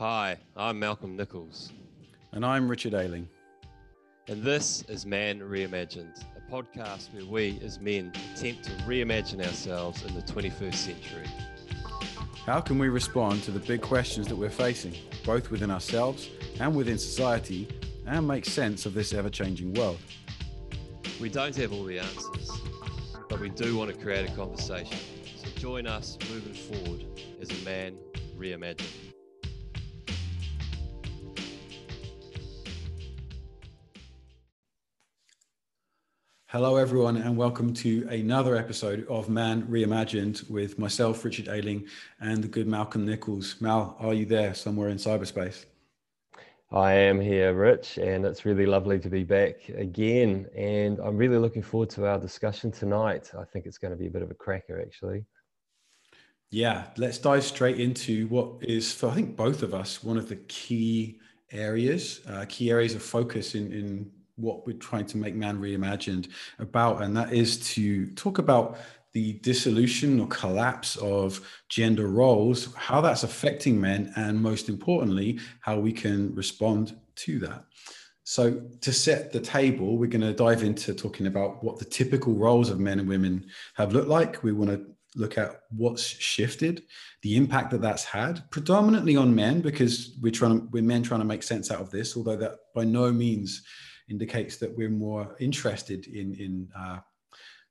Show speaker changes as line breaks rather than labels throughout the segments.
Hi, I'm Malcolm Nichols,
And I'm Richard Ailing.
and this is Man Reimagined, a podcast where we as men attempt to reimagine ourselves in the 21st century.
How can we respond to the big questions that we're facing, both within ourselves and within society, and make sense of this ever changing world?
We don't have all the answers, but we do want to create a conversation. So join us moving forward as a man reimagined.
Hello, everyone, and welcome to another episode of Man Reimagined with myself, Richard Ailing, and the good Malcolm Nichols. Mal, are you there somewhere in cyberspace?
I am here, Rich, and it's really lovely to be back again. And I'm really looking forward to our discussion tonight. I think it's going to be a bit of a cracker, actually.
Yeah, let's dive straight into what is, for I think both of us, one of the key areas, uh, key areas of focus in, in what we're trying to make Man Reimagined about, and that is to talk about the dissolution or collapse of gender roles, how that's affecting men, and most importantly, how we can respond to that. So, to set the table, we're going to dive into talking about what the typical roles of men and women have looked like. We want to look at what's shifted, the impact that that's had, predominantly on men, because we're trying to, we're men trying to make sense out of this, although that by no means indicates that we're more interested in in uh,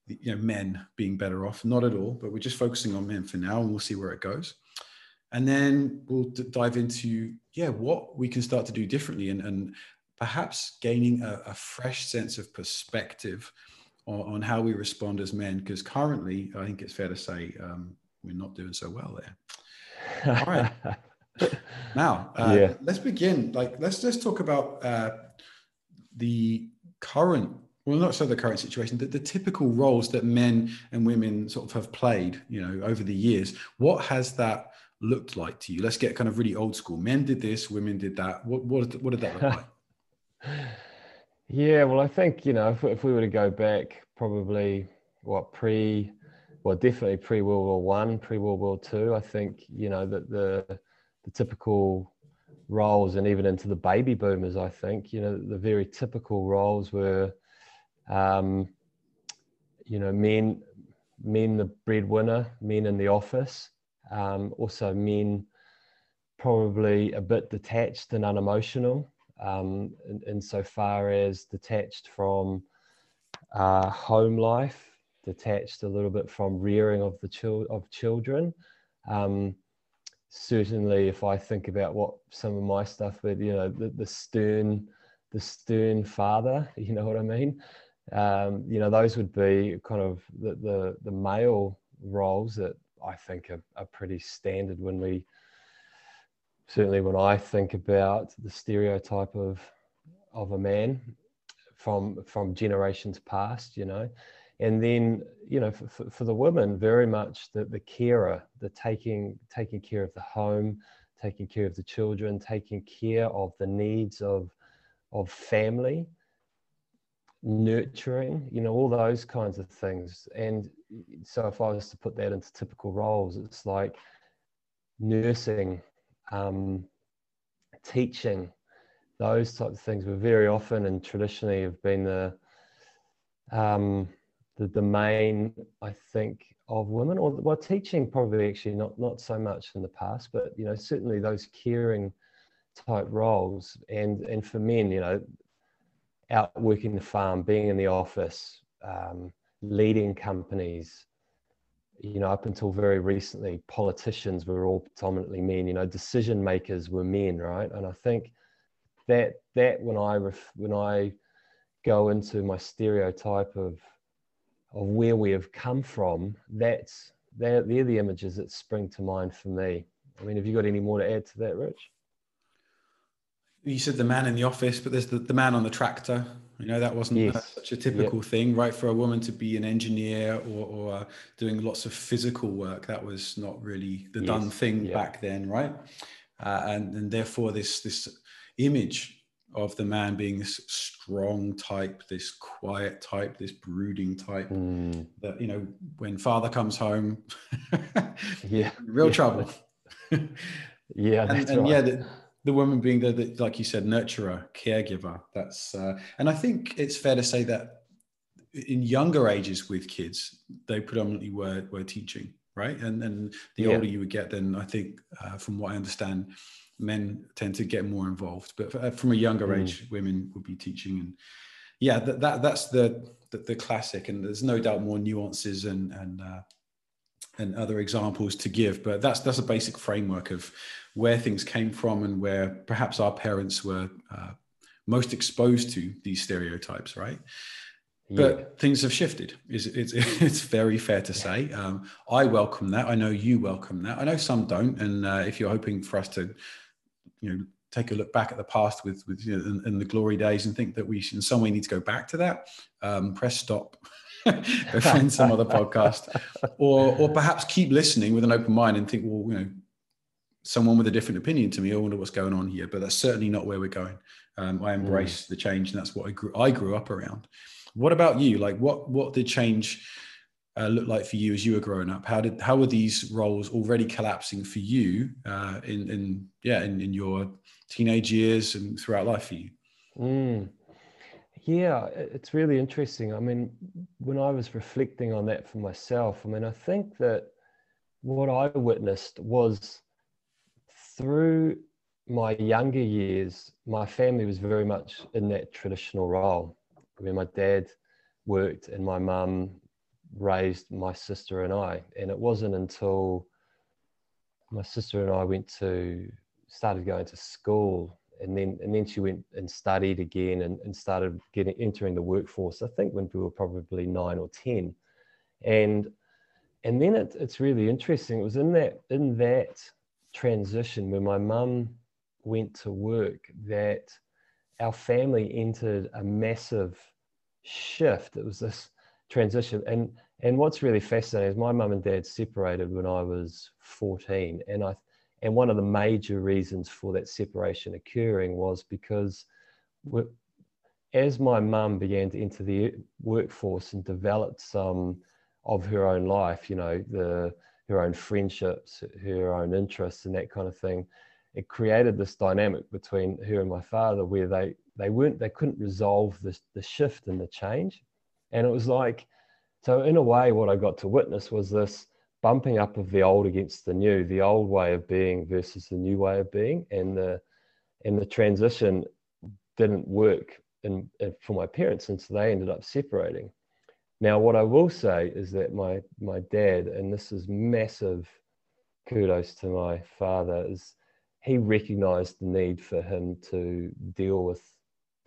you know men being better off. Not at all, but we're just focusing on men for now, and we'll see where it goes. And then we'll d- dive into yeah what we can start to do differently, and and perhaps gaining a, a fresh sense of perspective on, on, how we respond as men. Because currently, I think it's fair to say um, we're not doing so well there. All right. now, uh, yeah. let's begin. Like, let's just talk about. Uh, the current well not so the current situation the, the typical roles that men and women sort of have played you know over the years what has that looked like to you? Let's get kind of really old school. Men did this women did that. What what, what did that look like?
Yeah well i think you know if, if we were to go back probably what pre well definitely pre world war one pre world war two i think you know that the the typical roles and even into the baby boomers i think you know the very typical roles were um, you know men men the breadwinner men in the office um, also men probably a bit detached and unemotional um, in, insofar as detached from uh, home life detached a little bit from rearing of the child of children. Um, certainly if I think about what some of my stuff with, you know, the, the stern, the stern father, you know what I mean? Um, you know, those would be kind of the, the, the male roles that I think are, are pretty standard when we, certainly when I think about the stereotype of, of a man from, from generations past, you know, and then you know for, for the women very much the, the carer the taking taking care of the home taking care of the children taking care of the needs of of family nurturing you know all those kinds of things. And so if i was to put that into typical roles it's like nursing um, teaching those types of things. Were very often and traditionally have been the um, the domain, I think, of women, or well, teaching probably actually not not so much in the past, but you know certainly those caring type roles, and and for men, you know, out working the farm, being in the office, um, leading companies, you know, up until very recently, politicians were all predominantly men. You know, decision makers were men, right? And I think that that when I ref, when I go into my stereotype of of where we have come from, that's they're, they're the images that spring to mind for me. I mean, have you got any more to add to that, Rich?
You said the man in the office, but there's the, the man on the tractor. You know, that wasn't yes. such a typical yep. thing, right? For a woman to be an engineer or, or uh, doing lots of physical work, that was not really the yes. done thing yep. back then, right? Uh, and, and therefore, this this image of the man being this strong type, this quiet type, this brooding type. Mm. That you know, when father comes home,
yeah,
real yeah. trouble.
Yeah,
and, and right. yeah, the, the, woman being the, the, like you said, nurturer, caregiver. That's uh, and I think it's fair to say that in younger ages with kids, they predominantly were were teaching, right? And and the yeah. older you would get, then I think, uh, from what I understand, men tend to get more involved. But uh, from a younger mm. age, women would be teaching, and yeah, that, that that's the, the, the classic. And there's no doubt more nuances and and uh, and other examples to give, but that's that's a basic framework of where things came from and where perhaps our parents were uh, most exposed to these stereotypes, right? but yeah. things have shifted. It's, it's, it's very fair to say. Um, I welcome that. I know you welcome that. I know some don't. And uh, if you're hoping for us to, you know, take a look back at the past with, with you know, in, in the glory days and think that we should in some way need to go back to that, um, press stop. go find some other podcast, or or perhaps keep listening with an open mind and think, well, you know, someone with a different opinion to me. I wonder what's going on here. But that's certainly not where we're going. Um, I embrace mm. the change, and that's what I grew I grew up around. What about you? Like, what what did change uh, look like for you as you were growing up? How did how were these roles already collapsing for you uh, in in yeah in, in your teenage years and throughout life for you?
Mm. Yeah, it's really interesting. I mean, when I was reflecting on that for myself, I mean, I think that what I witnessed was through my younger years, my family was very much in that traditional role. I mean, my dad worked and my mum raised my sister and I. And it wasn't until my sister and I went to, started going to school and then, and then she went and studied again and, and started getting, entering the workforce, I think when we were probably nine or 10. And, and then it, it's really interesting. It was in that, in that transition when my mum went to work that our family entered a massive shift. It was this transition. And and what's really fascinating is my mum and dad separated when I was 14. And I and one of the major reasons for that separation occurring was because as my mum began to enter the workforce and developed some of her own life, you know, the her own friendships, her own interests, and that kind of thing, it created this dynamic between her and my father where they they weren't they couldn't resolve this the shift and the change and it was like so in a way what i got to witness was this bumping up of the old against the new the old way of being versus the new way of being. And the and the transition didn't work in, in for my parents and so they ended up separating. Now what i will say is that my my dad and this is massive kudos to my father is he recognized the need for him to deal with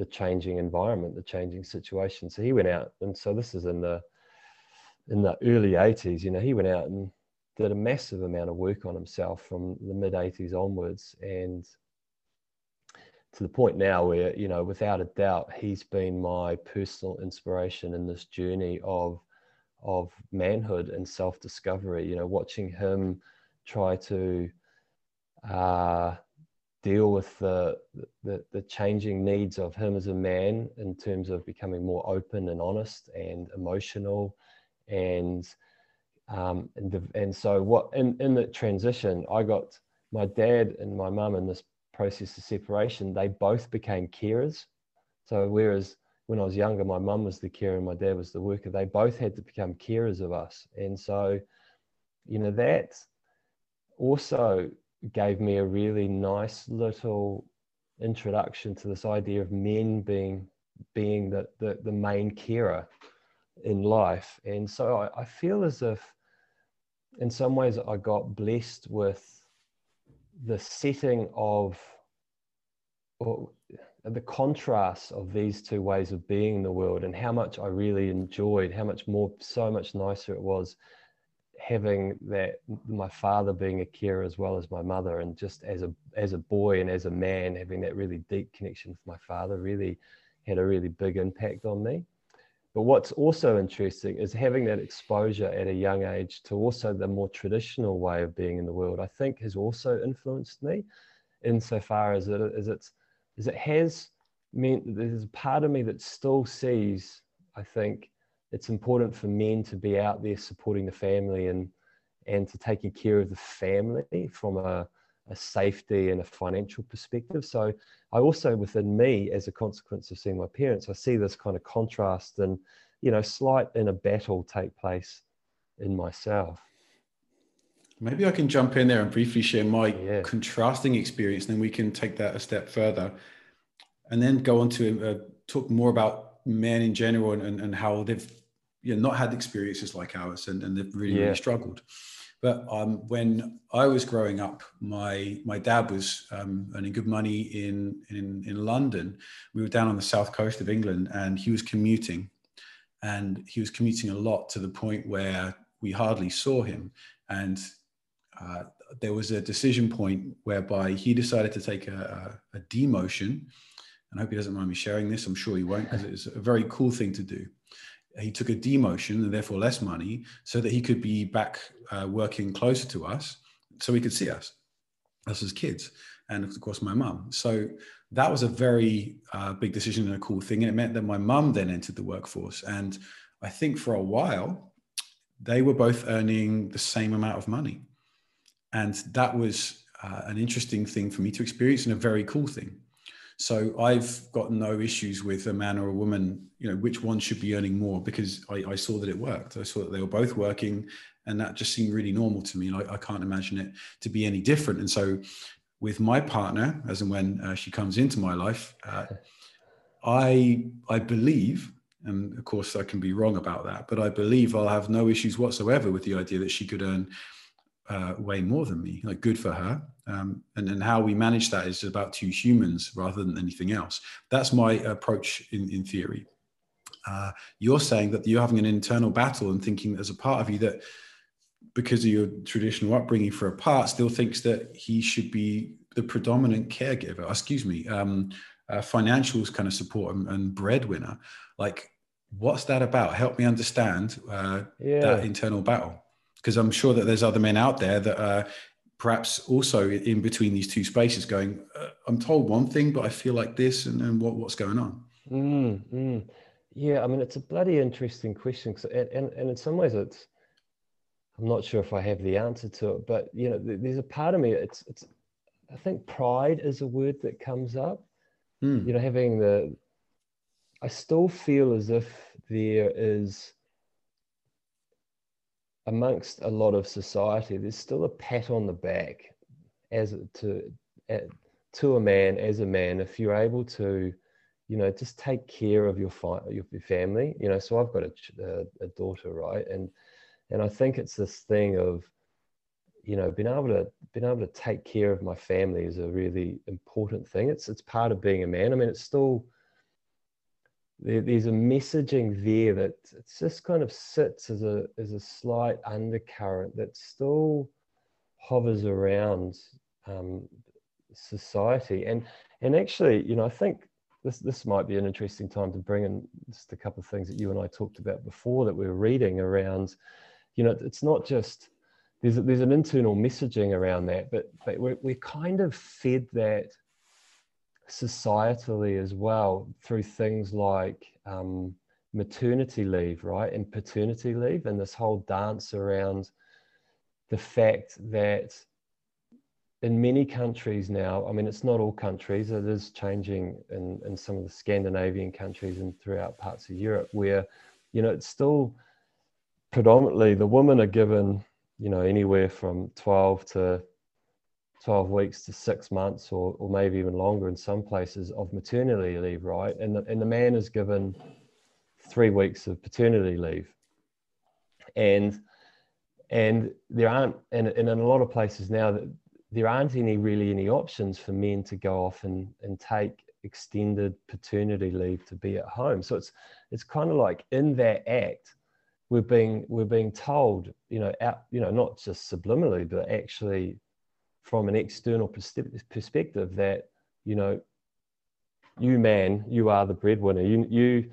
the changing environment, the changing situation. So he went out, and so this is in the in the early 80s. You know, he went out and did a massive amount of work on himself from the mid 80s onwards, and to the point now where you know, without a doubt, he's been my personal inspiration in this journey of of manhood and self discovery. You know, watching him try to uh, deal with the, the, the changing needs of him as a man in terms of becoming more open and honest and emotional and um, and, and so what in, in the transition i got my dad and my mum in this process of separation they both became carers. So whereas when i was younger my mum was the carer and my dad was the worker they both had to become carers of us. And so you know that also gave me a really nice little introduction to this idea of men being being the, the, the main carer in life. And so I, I feel as if in some ways I got blessed with the setting of or the contrast of these two ways of being in the world and how much I really enjoyed, how much more, so much nicer it was having that my father being a carer as well as my mother and just as a as a boy and as a man having that really deep connection with my father really had a really big impact on me. But what's also interesting is having that exposure at a young age to also the more traditional way of being in the world i think has also influenced me insofar as it as it's as it has meant that there's a part of me that still sees i think it's important for men to be out there supporting the family and and to taking care of the family from a a safety and a financial perspective. So I also within me, as a consequence of seeing my parents, I see this kind of contrast and you know slight inner battle take place in myself.
Maybe I can jump in there and briefly share my yeah. contrasting experience, and then we can take that a step further, and then go on to uh, talk more about men in general and, and, and how they've you know, not had experiences like ours and, and they've really, yeah. really struggled. But um, when I was growing up, my my dad was um, earning good money in, in in London. We were down on the south coast of England, and he was commuting, and he was commuting a lot to the point where we hardly saw him. And uh, there was a decision point whereby he decided to take a, a, a demotion. And I hope he doesn't mind me sharing this. I'm sure he won't because it's a very cool thing to do. He took a demotion and therefore less money so that he could be back uh, working closer to us so he could see us, us as kids. And of course, my mum. So that was a very uh, big decision and a cool thing. And it meant that my mum then entered the workforce. And I think for a while, they were both earning the same amount of money and that was uh, an interesting thing for me to experience and a very cool thing so i've got no issues with a man or a woman you know which one should be earning more because i, I saw that it worked. I saw that they were both working and that just seemed really normal to me. Like i can't imagine it to be any different. And so with my partner as and when uh, she comes into my life uh, i i believe and of course i can be wrong about that but i believe i'll have no issues whatsoever with the idea that she could earn uh, way more than me. Like good for her. Um, and and how we manage that is about two humans rather than anything else. That's my approach in in theory. Uh, you're saying that you're having an internal battle and thinking there's a part of you that because of your traditional upbringing for a part still thinks that he should be the predominant caregiver excuse me um, uh, financials kind of support and, and, breadwinner like what's that about help me understand uh, yeah. that internal battle because I'm sure that there's other men out there that are perhaps also in between these two spaces going, uh, I'm told one thing, but I feel like this, and, and what, what's going on?
Mm, mm. Yeah, I mean, it's a bloody interesting question. And, and, and in some ways, it's, I'm not sure if I have the answer to it, but, you know, there's a part of me, it's, it's, I think pride is a word that comes up. Mm. You know, having the, I still feel as if there is, amongst a lot of society, there's still a pat on the back as to to a man as a man if you're able to, you know, just take care of your fi- your, family. You know, so I've got a, a, daughter, right, and and I think it's this thing of, you know, being able to being able to take care of my family is a really important thing. It's it's part of being a man. I mean, it's still there, there's a messaging there that it just kind of sits as a as a slight undercurrent that still hovers around um, society. And and actually you know I think this this might be an interesting time to bring in just a couple of things that you and I talked about before that we are reading around you know it's not just there's there's an internal messaging around that but but we're, we're kind of fed that societally as well through things like um, maternity leave, right, and paternity leave, and this whole dance around the fact that in many countries now, I mean, it's not all countries, it is changing in, in some of the Scandinavian countries and throughout parts of Europe where, you know, it's still predominantly the women are given, you know, anywhere from 12 to 12 weeks to six months or, or maybe even longer in some places of maternity leave, right? And the, and the man is given three weeks of paternity leave. And and there aren't and, and in a lot of places now that there aren't any really any options for men to go off and, and take extended paternity leave to be at home. So it's it's kind of like in that act, we're being we're being told, you know, out, you know, not just subliminally, but actually from an external perspective that you know you man you are the breadwinner. You you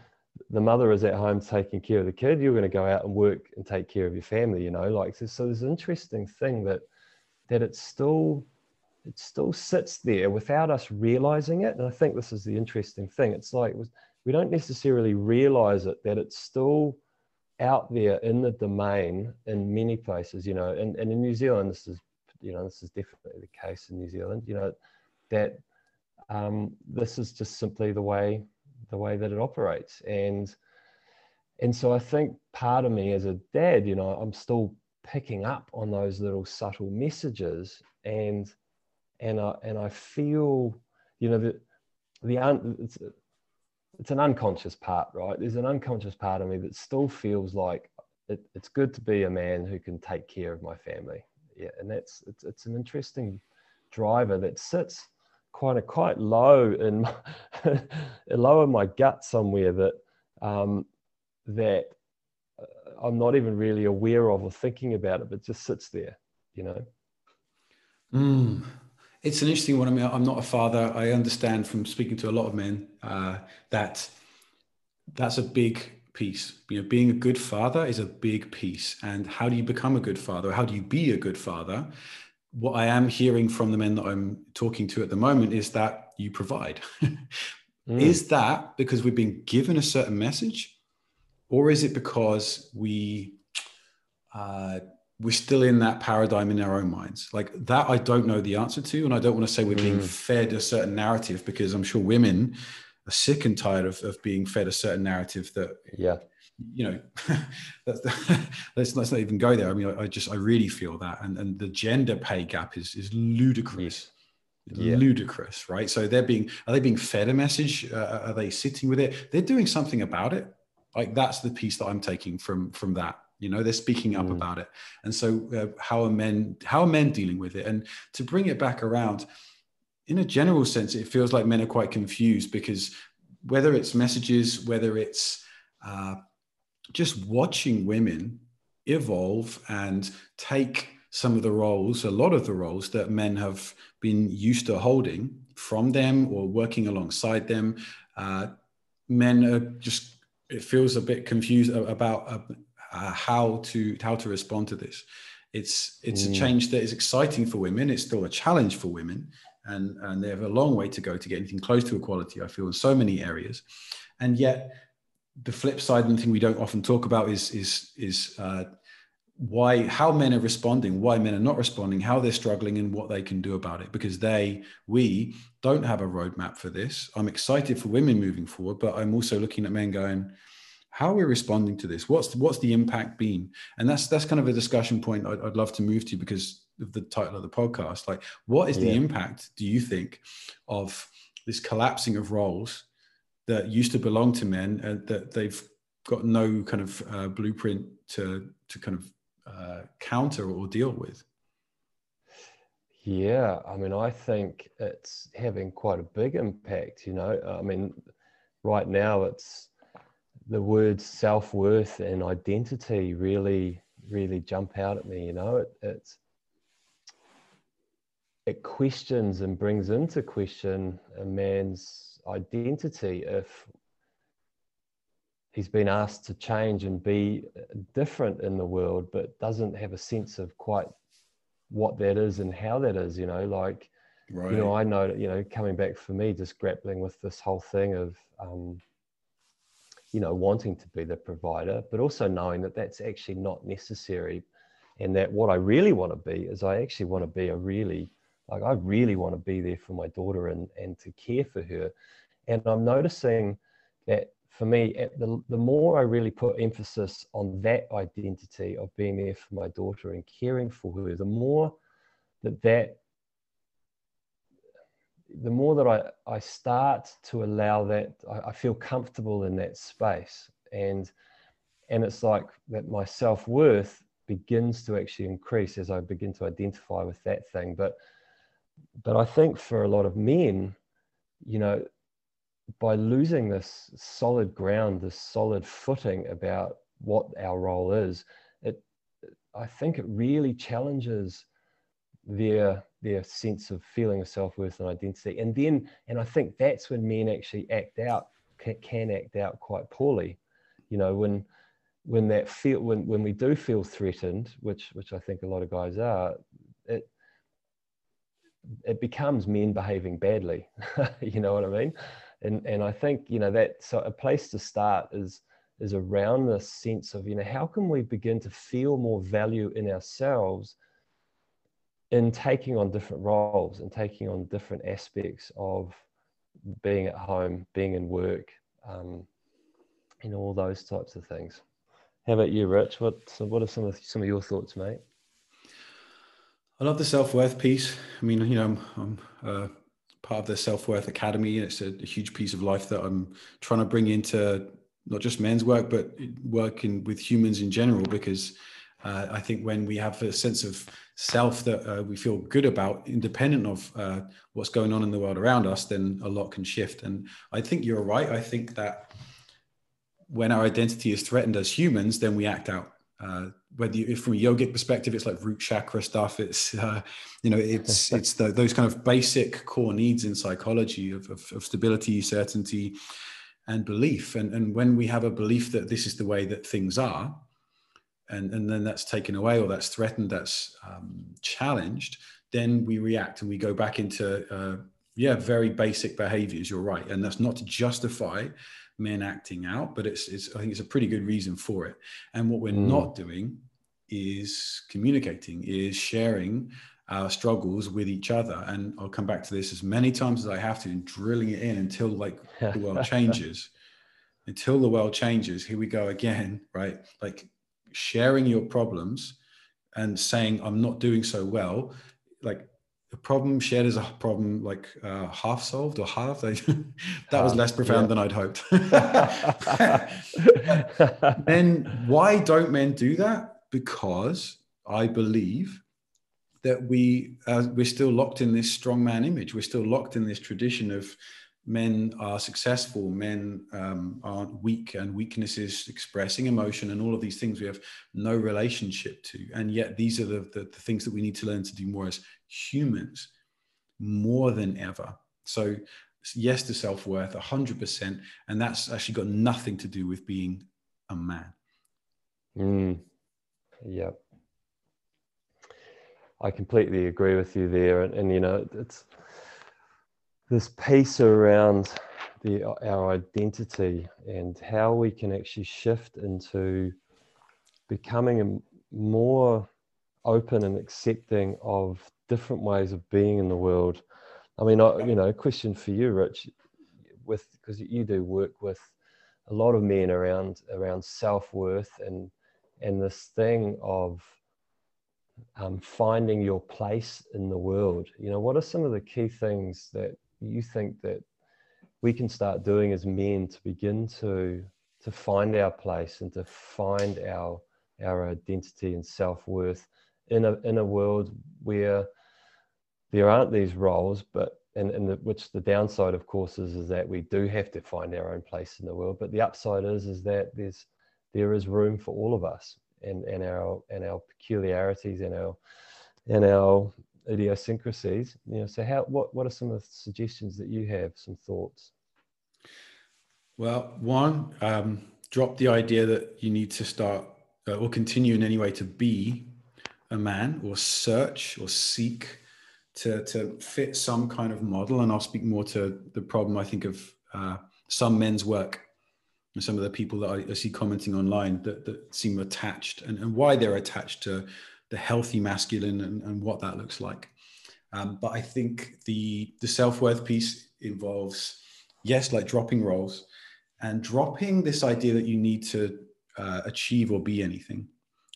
the mother is at home taking care of the kid. You're going to go out and work and take care of your family you know like so, so there's an interesting thing that that it still it still sits there without us realizing it. And i think this is the interesting thing. It's like we don't necessarily realize it that it's still out there in the domain in many places you know and, and in new zealand this is you know this is definitely the case in New Zealand. You know that um, this is just simply the way the way that it operates, and and so I think part of me as a dad, you know, I'm still picking up on those little subtle messages, and and I and I feel, you know, that the un, it's, it's an unconscious part, right? There's an unconscious part of me that still feels like it, it's good to be a man who can take care of my family. And that's it's, it's an interesting driver that sits quite a quite low in my, my gut somewhere that um, that uh, I'm not even really aware of or thinking about it, but just sits there, you know.
Mm. It's an interesting one. I mean, I'm not a father. I understand from speaking to a lot of men uh, that that's a big piece. You know, being a good father is a big piece. And how do you become a good father? How do you be a good father? What I am hearing from the men that I'm talking to at the moment is that you provide. mm. Is that because we've been given a certain message, or is it because we uh, we're still in that paradigm in our own minds. Like that, I don't know the answer to. And I don't want to say we're being mm. fed a certain narrative because I'm sure women are sick and tired of, of being fed a certain narrative that,
yeah,
you know, that's, let's, let's not even go there. I mean, I, I, just, I really feel that. And, and the gender pay gap is, is ludicrous. Yeah. ludicrous right so they're being are they being fed a message uh, are they sitting with it they're doing something about it like that's the piece that i'm taking from from that you know they're speaking up mm. about it and so uh, how are men how are men dealing with it and to bring it back around in a general sense it feels like men are quite confused because whether it's messages whether it's uh, just watching women evolve and take some of the roles a lot of the roles that men have been used to holding from them or working alongside them uh, men are just it feels a bit confused about uh, uh, how to how to respond to this. It's it's mm. a change that is exciting for women. It's still a challenge for women, and and they have a long way to go to get anything close to equality. I feel in so many areas, and yet the flip side and the thing we don't often talk about is is is uh, why how men are responding why men are not responding how they're struggling and what they can do about it. Because they we don't have a roadmap for this. I'm excited for women moving forward but i'm also looking at men going how are we responding to this? What's what's the impact been? And that's that's kind of a discussion point I'd, I'd love to move to because of the title of the podcast like what is yeah. the impact do you think of this collapsing of roles that used to belong to men and that they've got no kind of uh, blueprint to to kind of uh, counter or deal with?
Yeah i mean i think it's having quite a big impact you know? I mean right now it's the words self-worth and identity really really jump out at me you know? It, it's it questions and brings into question a man's identity if he's been asked to change and be different in the world but doesn't have a sense of quite what that is and how that is you know like right. you know i know you know coming back for me just grappling with this whole thing of um, you know, wanting to be the provider, but also knowing that that's actually not necessary. And that what I really want to be is I actually want to be a really, like, I really want to be there for my daughter and, and to care for her. And I'm noticing that for me, the, the more I really put emphasis on that identity of being there for my daughter and caring for her, the more that that the more that I, I start to allow that, I, I feel comfortable in that space. And and it's like that my self-worth begins to actually increase as I begin to identify with that thing. But but I think for a lot of men, you know, by losing this solid ground, this solid footing about what our role is, it I think it really challenges their their sense of feeling of self-worth and identity. And then and i think that's when men actually act out can, act out quite poorly. You know when when that feel when when we do feel threatened which which i think a lot of guys are it it becomes men behaving badly you know what i mean and and i think you know that so a place to start is is around this sense of you know how can we begin to feel more value in ourselves in taking on different roles and taking on different aspects of being at home, being in work, um, and all those types of things. How about you, Rich? What what are some of some of your thoughts, mate?
I love the self worth piece. I mean, you know, I'm, I'm uh, part of the self worth academy, and it's a, a, huge piece of life that I'm trying to bring into not just men's work, but working with humans in general. Because uh, I think when we have a sense of self that uh, we feel good about, independent of uh, what's going on in the world around us, then a lot can shift. And I think you're right. I think that when our identity is threatened as humans, then we act out. Whether you, from a yogic perspective, it's like root chakra stuff. It's uh, you know, it's it's the, those kind of basic core needs in psychology of, of, of, stability, certainty, and belief. And and when we have a belief that this is the way that things are, and and then that's taken away or that's threatened, that's um, challenged, then we react and we go back into uh, yeah, very basic behaviors. You're right, and that's not to justify men acting out, but it's, it's I think it's a pretty good reason for it. And what we're mm. not doing is communicating, is sharing our struggles with each other. And I'll come back to this as many times as I have to, and drilling it in until like the world changes. Until the world changes, here we go again, right? Like sharing your problems and saying I'm not doing so well, like the problem shared is a problem like uh, half solved or half that was less profound yeah. than i'd hoped. Then why don't men do that? Because i believe that we uh, we're still locked in this strong man image. We're still locked in this tradition of men are successful, men um, aren't weak, and weaknesses expressing emotion, and all of these things we have no relationship to. And yet, these are the, the, the things that we need to learn to do more as humans, more than ever. So, yes to self worth, 100%. And that's actually got nothing to do with being a man.
Mm. Yep. I completely agree with you there. And, and you know, it's, this piece around the our identity and how we can actually shift into becoming more open and accepting of different ways of being in the world. I mean, I, you know, question for you, Rich, with because you do work with a lot of men around around self worth and and this thing of um, finding your place in the world. You know, what are some of the key things that you think that we can start doing as men to begin to to find our place and to find our our identity and self-worth in a in a world where there aren't these roles but and, and the, which the downside of course is is that we do have to find our own place in the world but the upside is is that there's there is room for all of us and and our and our peculiarities and our and our idiosyncrasies. You know, so how what what are some of the suggestions that you have? Some thoughts.
Well, one, um, drop the idea that you need to start uh, or continue in any way to be a man or search or seek to, to fit some kind of model. And I'll speak more to the problem I think of uh, some men's work and some of the people that I, I see commenting online that, that seem attached and, and why they're attached to the healthy masculine and, and what that looks like. Um, but I think the the self worth piece involves yes, like dropping roles and dropping this idea that you need to uh, achieve or be anything.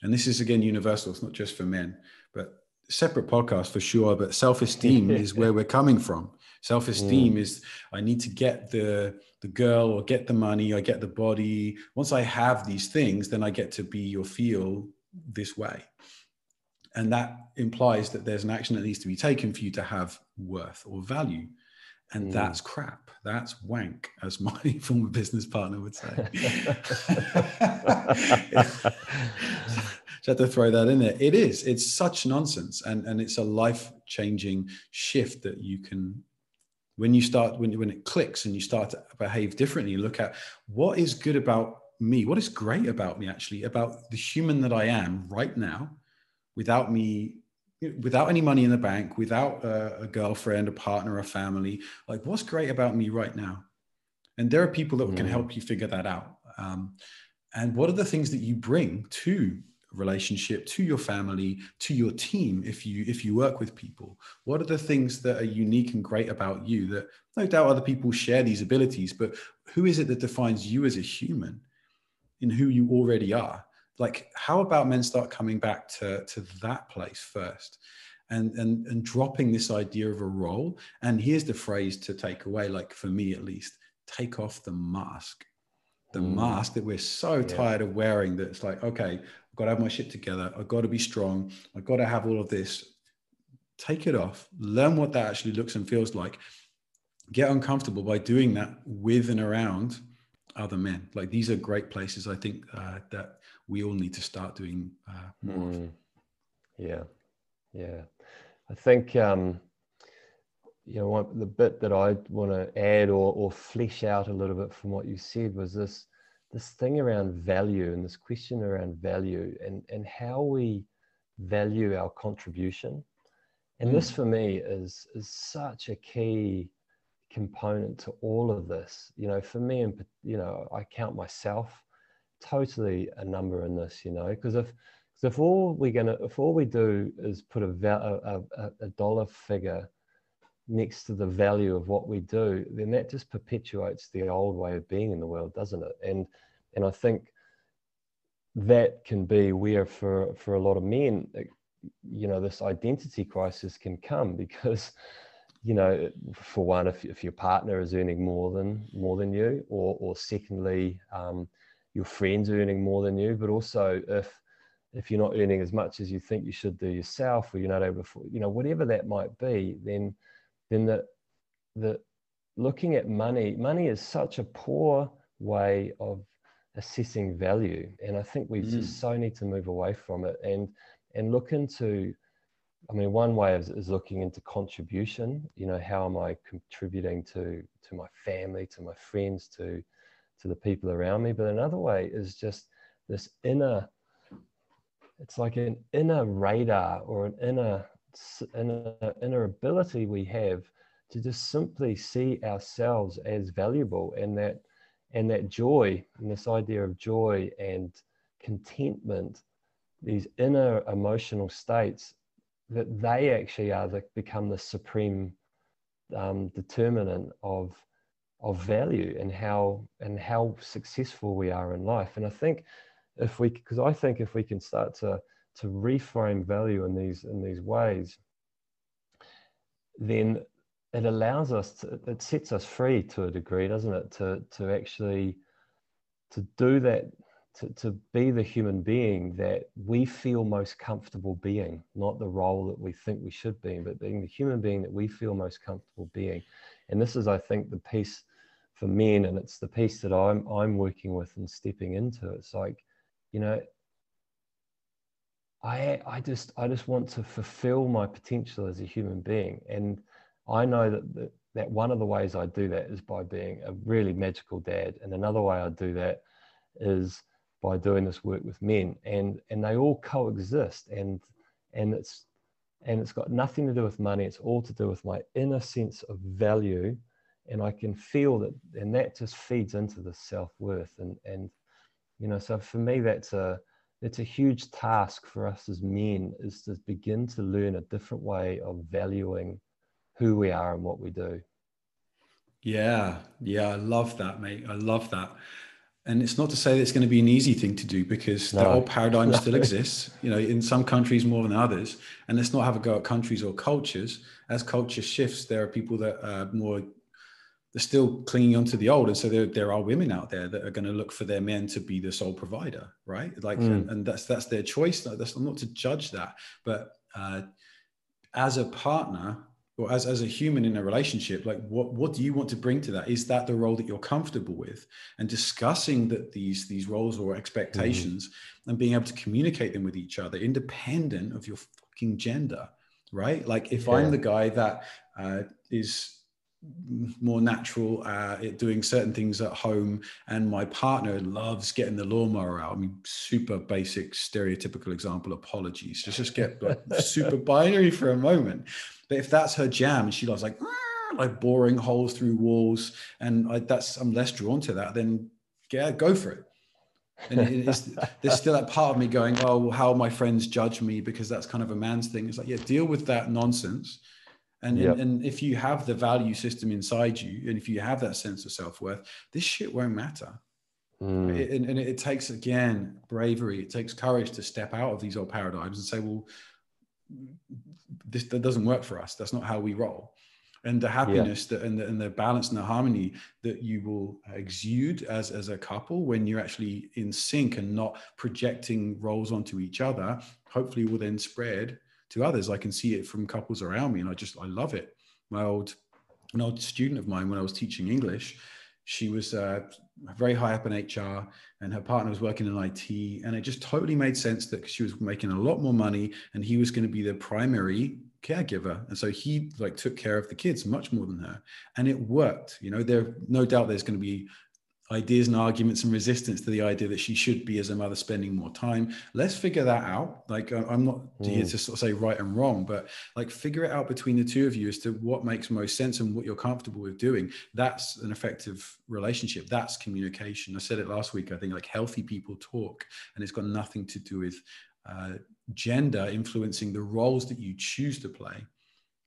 And this is again universal. It's not just for men, but separate podcast for sure. But self esteem is where we're coming from. Self esteem mm. is I need to get the the girl or get the money, I get the body. Once I have these things, then I get to be or feel this way and that implies that there's an action that needs to be taken for you to have worth or value. And mm. that's crap. That's wank as my former business partner would say. Just had to throw that in there. It is. It's such nonsense. And and it's a life changing shift that you can when you start when, when it clicks and you start to behave differently look at what is good about me what is great about me actually about the human that i am right now without me without any money in the bank without a, a, girlfriend a partner a family. Like what's great about me right now? And there are people that mm. can help you figure that out. Um, and what are the things that you bring to relationship to your family to your team if you if you work with people? What are the things that are unique and great about you that no doubt other people share these abilities but who is it that defines you as a human in who you already are like how about men start coming back to to that place first and and and dropping this idea of a role and here's the phrase to take away like for me at least take off the mask the mm. mask that we're so yeah. tired of wearing that it's like okay I've got to have my shit together. I've got to be strong. I've got to have all of this. Take it off. Learn what that actually looks and feels like. Get uncomfortable by doing that with and around other men. Like these are great places. I think uh, that we all need to start doing uh, more. Mm.
Yeah, yeah. I think um, you know one, the bit that I want to add or, or flesh out a little bit from what you said was this this thing around value and this question around value and, and how we value our contribution. And mm. this for me is, is such a key component to all of this. You know, for me, and you know, I count myself totally a number in this, you know, because if, cause if all we're gonna, if all we do is put a, a, a, dollar figure next to the value of what we do, then that just perpetuates the old way of being in the world, doesn't it? And and I think that can be where for for a lot of men, you know, this identity crisis can come because, you know, for one, if if your partner is earning more than more than you, or or secondly, um, your friends are earning more than you, but also if if you're not earning as much as you think you should do yourself, or you're not able to, you know, whatever that might be, then then the the looking at money money is such a poor way of assessing value and i think we mm. just so need to move away from it and and look into i mean one way is, is looking into contribution you know how am i contributing to to my family to my friends to to the people around me but another way is just this inner it's like an inner radar or an inner inner, inner ability we have to just simply see ourselves as valuable and that and that joy and this idea of joy and contentment these inner emotional states that they actually are the, become the supreme um, determinant of of value and how and how successful we are in life. And i think if we because i think if we can start to to reframe value in these in these ways then it allows us to, it sets us free to a degree doesn't it? To to actually to do that to, to be the human being that we feel most comfortable being not the role that we think we should be but being the human being that we feel most comfortable being. And this is i think the piece for men and it's the piece that i'm i'm working with and stepping into. It's like you know i i just i just want to fulfill my potential as a human being. And I know that, that that one of the ways I do that is by being a really magical dad, and another way I do that is by doing this work with men, and and they all coexist, and and it's and it's got nothing to do with money. It's all to do with my inner sense of value, and I can feel that, and that just feeds into the self worth, and and you know, so for me, that's a it's a huge task for us as men is to begin to learn a different way of valuing who we are and what we do.
Yeah, yeah, I love that, mate. I love that. And it's not to say that it's going to be an easy thing to do because no. the old paradigm no. still exists, you know, in some countries more than others. And let's not have a go at countries or cultures. As culture shifts, there are people that are more, they're still clinging onto the old. And so there, there are women out there that are going to look for their men to be the sole provider, right? Like, mm. and, and, that's, that's their choice. That's not to judge that. But uh, as a partner, or as, as a human in a relationship like what what do you want to bring to that is that the role that you're comfortable with and discussing that these these roles or expectations mm-hmm. and being able to communicate them with each other independent of your fucking gender right like if yeah. i'm the guy that uh, is more natural uh, at doing certain things at home and my partner loves getting the lawnmower out i mean super basic stereotypical example apologies just just get like super binary for a moment but if that's her jam and she loves like like boring holes through walls, and I, that's I'm less drawn to that, then yeah, go for it. And there's still that part of me going, oh, well, how my friends judge me because that's kind of a man's thing. It's like, yeah, deal with that nonsense. And, yep. and, and if you have the value system inside you, and if you have that sense of self worth, this shit won't matter. Mm. It, and, and it takes again bravery. It takes courage to step out of these old paradigms and say, well, this that doesn't work for us. That's not how we roll and the happiness yeah. that and the, and the balance and the harmony that you will exude as as a couple when you're actually in sync and not projecting roles onto each other hopefully will then spread to others i can see it from couples around me and i just i love it my old an old student of mine when i was teaching english she was uh, very high up in HR and her partner was working in IT. And it just totally made sense that she was making a lot more money and he was going to be the primary caregiver and so he like took care of the kids much more than her and it worked you know there no doubt there's going to be ideas and arguments and resistance to the idea that she should be as a mother spending more time let's figure that out like i'm not mm. here to sort of say right and wrong but like figure it out between the two of you as to what makes most sense and what you're comfortable with doing that's an effective relationship that's communication i said it last week i think like healthy people talk and it's got nothing to do with uh, gender influencing the roles that you choose to play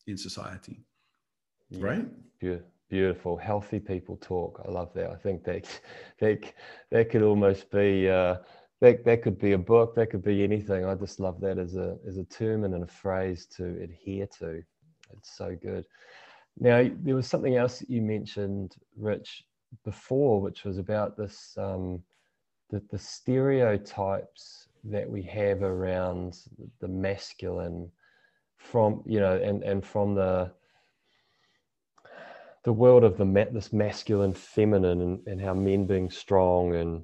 in society. Yeah. Right?
Yeah. Beautiful, healthy people talk. I love that. I think that that that could almost be uh, that that could be a book. That could be anything. I just love that as a as a term and a phrase to adhere to. It's so good. Now there was something else that you mentioned, Rich, before, which was about this um, the the stereotypes that we have around the masculine from you know and and from the the world of the this masculine feminine and, and how men being strong and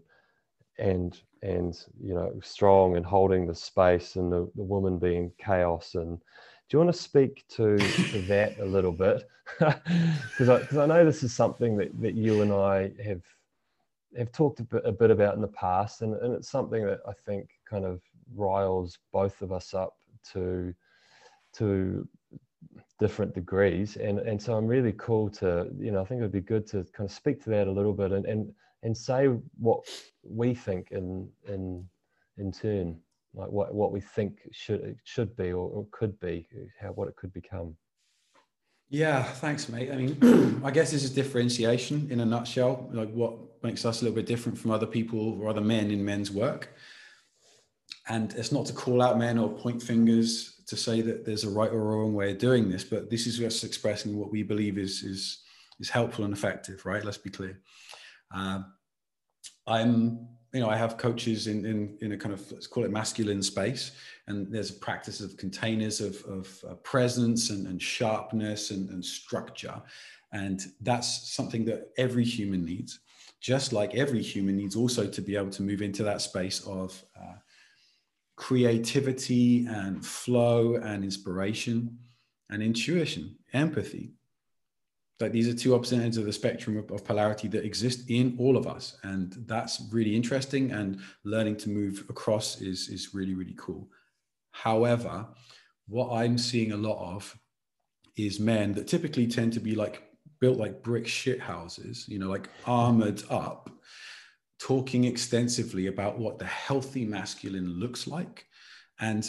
and and you know strong and holding the space and the, the woman being chaos and do you want to speak to, to that a little bit? Because I, cause I know this is something that, that you and I have have talked a bit, a bit about in the past, and, and it's something that I think kind of riles both of us up to to different degrees, and and so I'm really cool to you know I think it would be good to kind of speak to that a little bit and and and say what we think in in in turn like what what we think should should be or, or could be how what it could become
yeah, thanks, mate. I mean, I guess this is differentiation in a nutshell, like what makes us a little bit different from other people or other men in men's work. And it's not to call out men or point fingers to say that there's a right or wrong way of doing this, but this is just expressing what we believe is is is helpful and effective, right? Let's be clear. Uh, I'm you know, I have coaches in, in, in a kind of, let's call it masculine space. And there's a practice of containers of, of uh, presence and, and sharpness and, and structure. And that's something that every human needs, just like every human needs also to be able to move into that space of uh, creativity and flow and inspiration and intuition, empathy, like these are two opposite ends of the spectrum of, of, polarity that exist in all of us and that's really interesting and learning to move across is is really really cool. However what i'm seeing a lot of is men that typically tend to be like built like brick shit houses you know like armored up talking extensively about what the healthy masculine looks like. And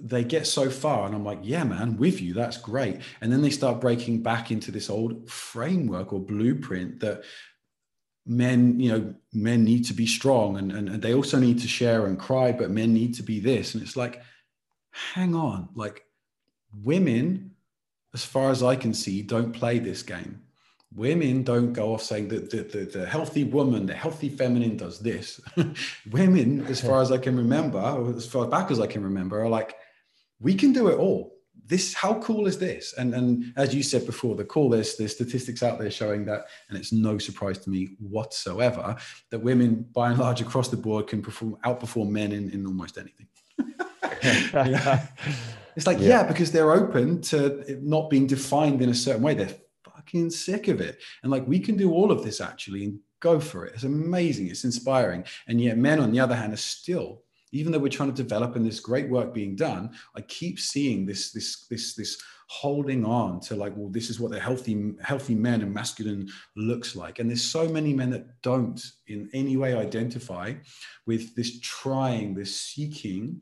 they get so far and i'm like yeah man with you that's great. And then they start breaking back into this old framework or blueprint that men you know men need to be strong and, and, and they also need to share and cry but men need to be this. And it's like hang on like women as far as i can see don't play this game women don't go off saying that the, the, the, healthy woman the healthy feminine does this. Women as far as i can remember as far back as i can remember are like we can do it all. This how cool is this? And and as you said before the cool there's there's statistics out there showing that and it's no surprise to me whatsoever that women by and large across the board can perform outperform men in, in almost anything. It's like yeah. yeah. because they're open to not being defined in a certain way. They're fucking sick of it. And like we can do all of this actually and go for it. It's amazing. It's inspiring. And yet men on the other hand are still even though we're trying to develop and there's great work being done, I keep seeing this this this this holding on to like, well, this is what the healthy healthy men and masculine looks like. And there's so many men that don't in any way identify with this trying, this seeking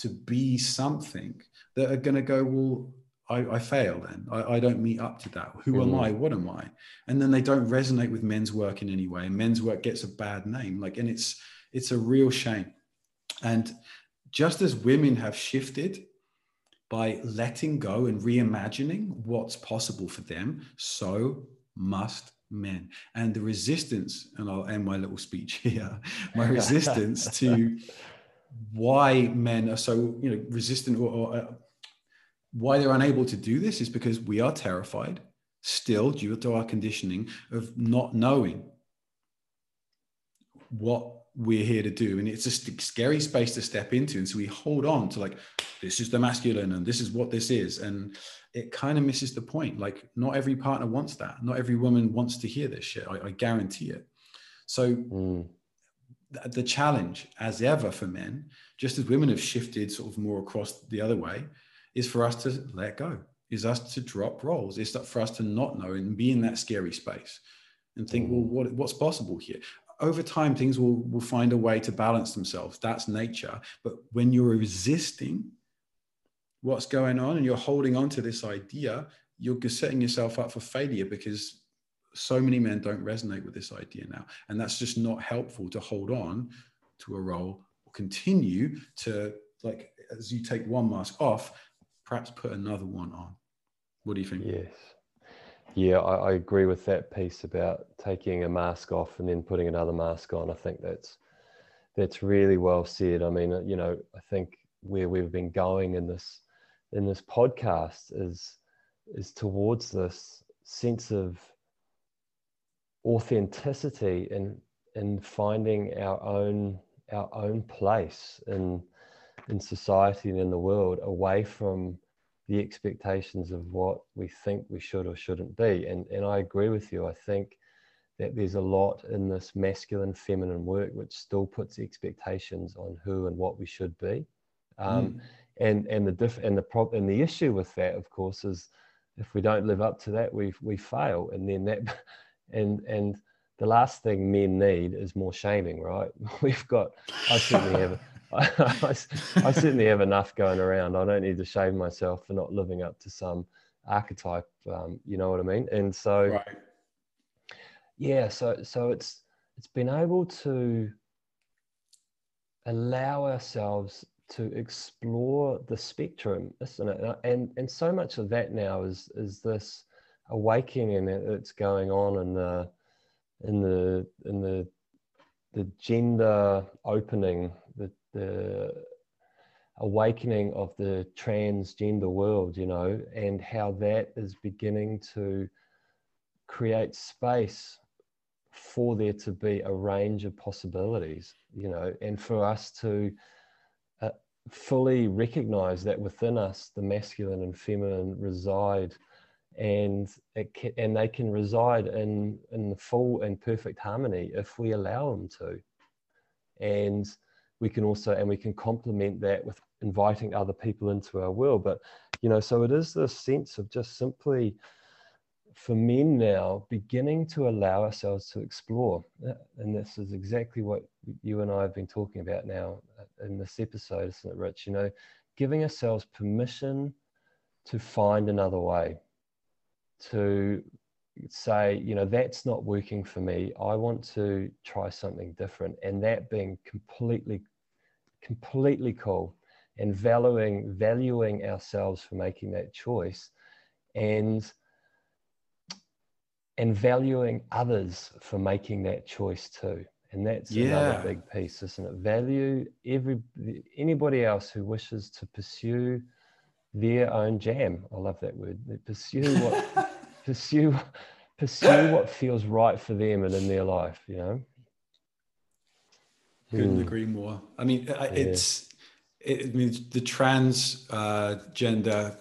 to be something that are going to go, well, I, I fail then. I, I, don't meet up to that. Who mm. am I? What am I? And then they don't resonate with men's work in any way. And men's work gets a bad name. Like, and it's it's a real shame. And just as women have shifted by letting go and reimagining what's possible for them, so must men. And the resistance, and I'll end my little speech here, my resistance to why men are so you know resistant or, or uh, why they're unable to do this is because we are terrified still due to our conditioning of not knowing what we're here to do. And it's a scary space to step into. And so we hold on to like this is the masculine and this is what this is. And it kind of misses the point. Like not every partner wants that. Not every woman wants to hear this shit. I, I guarantee it. So mm. th- the challenge as ever for men just as women have shifted sort of more across the other way is for us to let go is us to drop roles is for us to not know and be in that scary space and think, well, mm. what, what's possible here? over time things will, will find a way to balance themselves that's nature but when you're resisting what's going on and you're holding on to this idea you're setting yourself up for failure because so many men don't resonate with this idea now and that's just not helpful to hold on to a role or continue to like as you take one mask off perhaps put another one on what do you think
yes yeah, I, I, agree with that piece about taking a mask off and then putting another mask on. I think that's that's really well said. I mean, you know, I think where we've been going in this in this podcast is is towards this sense of authenticity and in finding our own our own place in in society and in the world away from the expectations of what we think we should or shouldn't be. And, and I agree with you. I think that there's a lot in this masculine feminine work which still puts expectations on who and what we should be. Um, mm. And and the diff and the prob and the issue with that, of course, is if we don't live up to that, we we fail. And then that and and the last thing men need is more shaming, right? We've got I certainly have I, I, I, certainly have enough going around. I don't need to shame myself for not living up to some archetype. Um, you know what I mean? And so, right. yeah. So so it's it's been able to allow ourselves to explore the spectrum, isn't it? And and so much of that now is is this awakening that's going on in the in the in the the gender opening, the the awakening of the transgender world, you know, and how that is beginning to create space for there to be a range of possibilities, you know, and for us to uh, fully recognize that within us the masculine and feminine reside and can, and they can reside in in full and perfect harmony if we allow them to. And we can also and we can complement that with inviting other people into our world. But you know so it is this sense of just simply for men now beginning to allow ourselves to explore. Uh, and this is exactly what you and i have been talking about now uh, in this episode isn't it rich? You know giving ourselves permission to find another way to say you know that's not working for me. I want to try something different and that being completely completely cool and valuing valuing ourselves for making that choice and and valuing others for making that choice too. And that's yeah. another big piece isn't it? Value every anybody else who wishes to pursue their own jam. I love that word. They pursue what pursue pursue what feels right for them and in their life you know
couldn't mm. agree more i mean yeah. it's it, means the trans uh, gender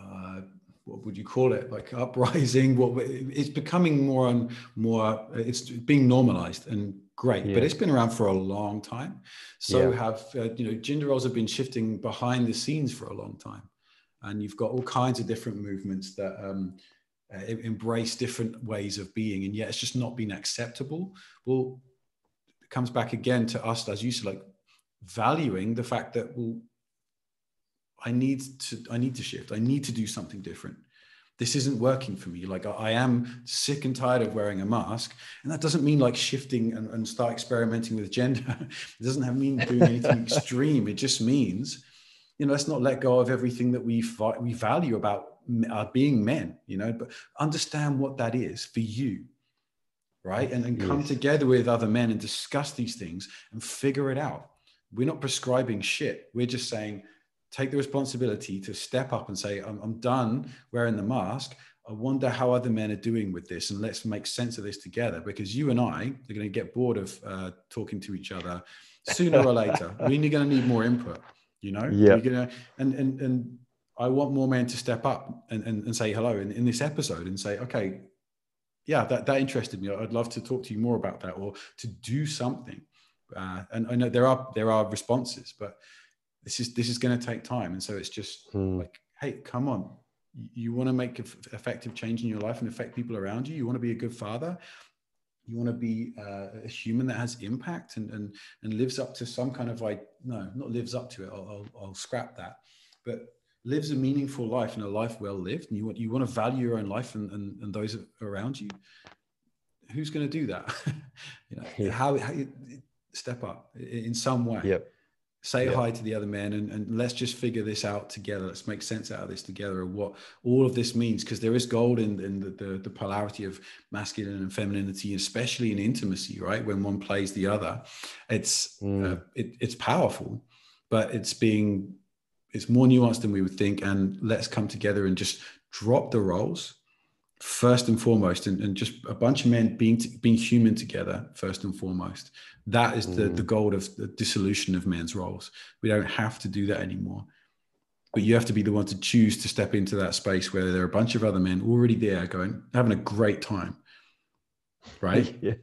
uh, what would you call it like uprising what it's becoming more and more it's being normalized and great yeah. but it's been around for a long time so yeah. have uh, you know gender roles have been shifting behind the scenes for a long time and you've got all kinds of different movements that um, uh, embrace different ways of being and yet it's just not been acceptable well it comes back again to us as you said like valuing the fact that well i need to i need to shift i need to do something different this isn't working for me. Like I, am sick and tired of wearing a mask. And that doesn't mean like shifting and, and start experimenting with gender. it doesn't have mean doing anything extreme. It just means, you know, let's not let go of everything that we we value about uh, being men, you know, but understand what that is for you. Right. And then come yes. together with other men and discuss these things and figure it out. We're not prescribing shit. We're just saying, take the responsibility to step up and say, I'm, I'm done wearing the mask. I wonder how other men are doing with this, and let's make sense of this together. Because you and I are going to get bored of uh, talking to each other sooner or later. We're going to need more input. You know,
yeah.
Gonna, and and and I want more men to step up and, and, and say hello in, in this episode and say, okay, yeah, that that interested me. I'd love to talk to you more about that, or to do something. Uh, and I know there are there are responses, but this is this is going to take time and so it's just hmm. like hey come on you want to make effective change in your life and affect people around you you want to be a good father you want to be uh, a human that has impact and, and and lives up to some kind of like no not lives up to it. I'll, I'll, I'll scrap that. But lives a meaningful life and a life well lived and you want you want to value your own life and, and, and those around you. Who's going to do that? You know yeah. how, how you step up in some way.
Yep
say yeah. hi to the other men and, and let's just figure this out together let's make sense out of this together of what all of this means because there is gold in, in the, the, the, polarity of masculine and femininity especially in intimacy right when one plays the other it's mm. uh, it, it's powerful but it's being it's more nuanced than we would think and let's come together and just drop the roles first and foremost and, and just a bunch of men being being human together first and foremost that is the, mm. the goal of the dissolution of men's roles. We don't have to do that anymore. But you have to be the one to choose to step into that space where there are a bunch of other men already there going, having a great time. Right?
yeah.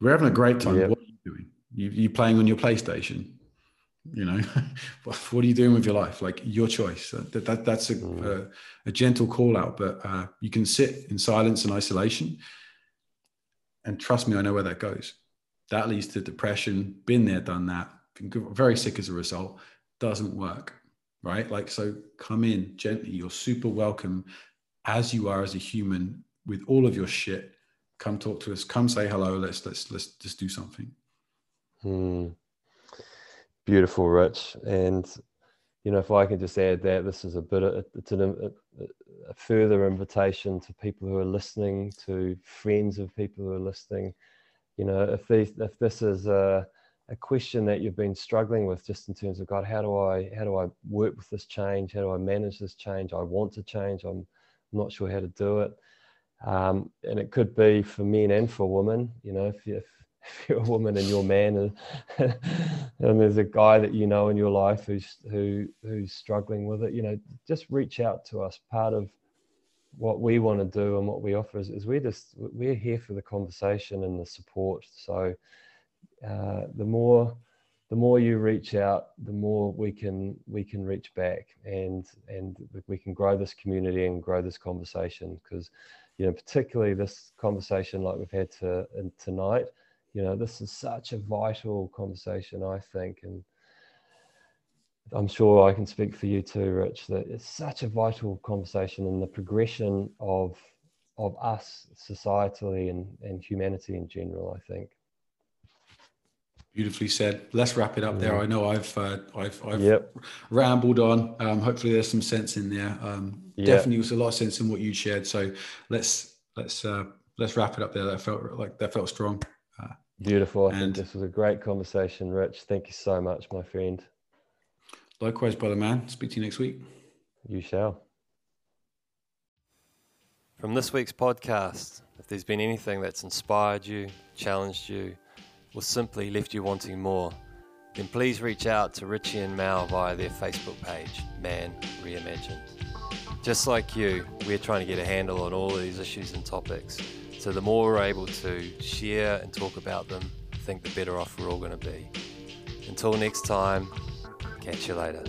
We're having a great time. Yep. What are you doing? You, you playing on your PlayStation? You know, what are you doing with your life? Like your choice. That, that that's a, mm. a, a, gentle call out, but uh, you can sit in silence and isolation. And trust me, I know where that goes that leads to depression been there done that very sick as a result doesn't work right like so come in gently you're super welcome as you are as a human with all of your shit come talk to us come say hello let's let's let's just do something
hmm. Beautiful rich. And you know if i can just add that this is a bit of it's an, a, a further invitation to people who are listening to friends of people who are listening. You know if these if this is a, a question that you've been struggling with just in terms of god how do i how do i work with this change? How do i manage this change? I want to change. I'm not sure how to do it. Um, and it could be for men and for women you know if, if, if you're a woman and you're a man and, and there's a guy that you know in your life who's who who's struggling with it you know just reach out to us. Part of what we want to do and what we offer is, is we're just we're here for the conversation and the support. So uh, the more the more you reach out the more we can we can reach back and and we can grow this community and grow this conversation. Because you know particularly this conversation like we've had to tonight you know this is such a vital conversation i think and I'm sure I can speak for you too, Rich, that it's such a vital conversation in the progression of of us societally and, and humanity in general, I think.
Beautifully said. Let's wrap it up there. I know I've uh, I've, I've yep. rambled on. Um, hopefully, there's some sense in there. Um, yep. Definitely, was a lot of sense in what you shared. So let's let's uh, let's wrap it up there. That felt like that felt strong.
Beautiful. I and this was a great conversation, Rich. Thank you so much, my friend.
Likewise, brother man. Speak to you next week.
You shall. From this week's podcast, if there's been anything that's inspired you, challenged you, or simply left you wanting more, then please reach out to Richie and Mal via their Facebook page, Man Reimagined. Just like you, we're trying to get a handle on all of these issues and topics. So the more we're able to share and talk about them, I think the better off we're all going to be. Until next time, catch you later.